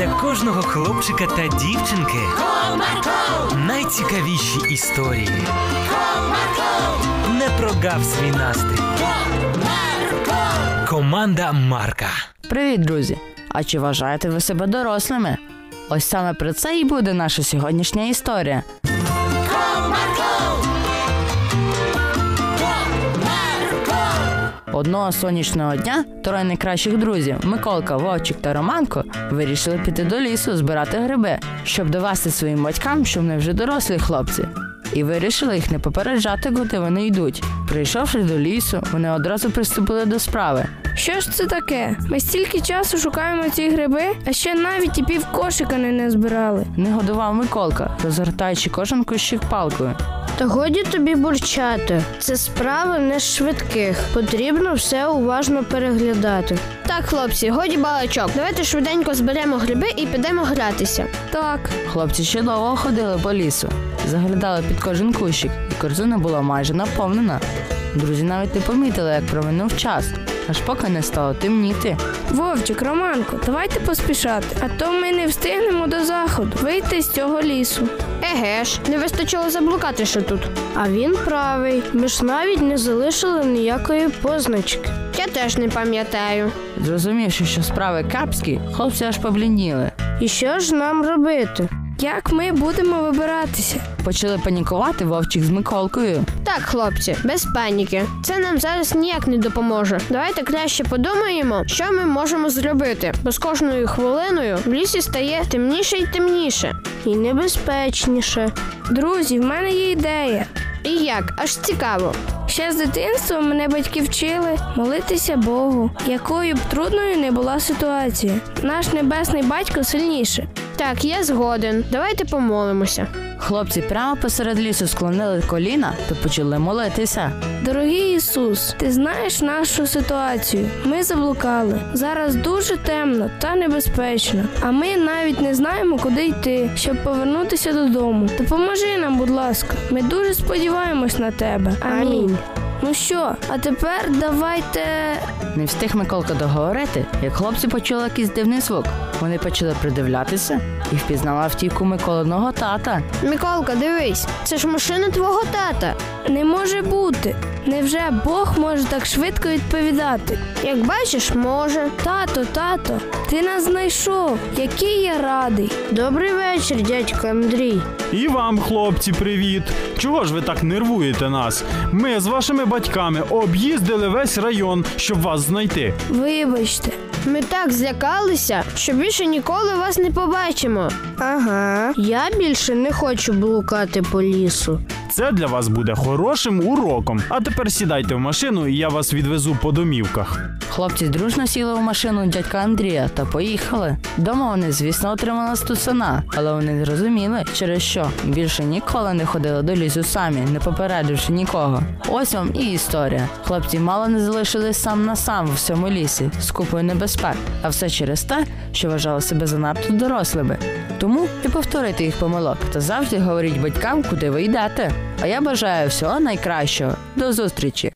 для кожного хлопчика та дівчинки Комарко! найцікавіші історії. Комарко! Не прогав свій настрій. Комарко! Команда Марка. Привіт, друзі! А чи вважаєте ви себе дорослими? Ось саме про це і буде наша сьогоднішня історія. Одного сонячного дня троє найкращих друзів Миколка, Вовчик та Романко вирішили піти до лісу збирати гриби, щоб довести своїм батькам, що вони вже дорослі хлопці. І вирішили їх не попереджати, куди вони йдуть. Прийшовши до лісу, вони одразу приступили до справи. Що ж це таке? Ми стільки часу шукаємо ці гриби, а ще навіть і пів кошика не назбирали. Не годував Миколка, розгортаючи кожен кущик палкою. Та годі тобі бурчати. Це справи не з швидких. Потрібно все уважно переглядати. Так, хлопці, годі балачок. Давайте швиденько зберемо гриби і підемо гратися. Так, Хлопці ще довго ходили по лісу, заглядали під кожен кущик, і корзина була майже наповнена. Друзі навіть не помітили, як проминув час, аж поки не стало темніти. Вовчик, Романко, давайте поспішати, а то ми не встигнемо до заходу вийти з цього лісу. Еге ж, не вистачило заблукати ще тут. А він правий. Ми ж навіть не залишили ніякої позначки. Я теж не пам'ятаю. Зрозумівши, що справи капські, хлопці аж поблідніли. І що ж нам робити? Як ми будемо вибиратися? Почали панікувати вовчик з Миколкою. Так, хлопці, без паніки. Це нам зараз ніяк не допоможе. Давайте краще подумаємо, що ми можемо зробити, бо з кожною хвилиною в лісі стає темніше і темніше. І небезпечніше. Друзі, в мене є ідея. І як? Аж цікаво. Ще з дитинства мене батьки вчили молитися Богу, якою б трудною не була ситуація. Наш небесний батько сильніше. Так, я згоден. Давайте помолимося. Хлопці прямо посеред лісу склонили коліна та почали молитися. Дорогий Ісус, ти знаєш нашу ситуацію. Ми заблукали. Зараз дуже темно та небезпечно. А ми навіть не знаємо, куди йти, щоб повернутися додому. Допоможи нам, будь ласка. Ми дуже сподіваємось на тебе. Амінь. Ну що, а тепер давайте. Не встиг Миколка договорити, як хлопці почули якийсь дивний звук. Вони почали придивлятися і впізнала автівку Миколиного тата. Миколка, дивись, це ж машина твого тата. Не може бути. Невже Бог може так швидко відповідати? Як бачиш, може. Тато, тато, ти нас знайшов. Який я радий. Добрий вечір, дядько Андрій. І вам, хлопці, привіт! Чого ж ви так нервуєте нас? Ми з вашими батьками об'їздили весь район, щоб вас знайти. Вибачте. Ми так злякалися, що більше ніколи вас не побачимо. Ага, я більше не хочу блукати по лісу. Це для вас буде хорошим уроком. А тепер сідайте в машину, і я вас відвезу по домівках. Хлопці дружно сіли в машину дядька Андрія та поїхали. Дома вони, звісно, отримали стусана, але вони не розуміли, через що більше ніколи не ходили до лісу самі, не попередивши нікого. Ось вам і історія. Хлопці мало не залишились сам на сам в всьому лісі з купою небезпек, а все через те, що вважали себе занадто дорослими. Тому і повторити їх помилок та завжди говоріть батькам, куди ви йдете. А я бажаю всього найкращого. До зустрічі!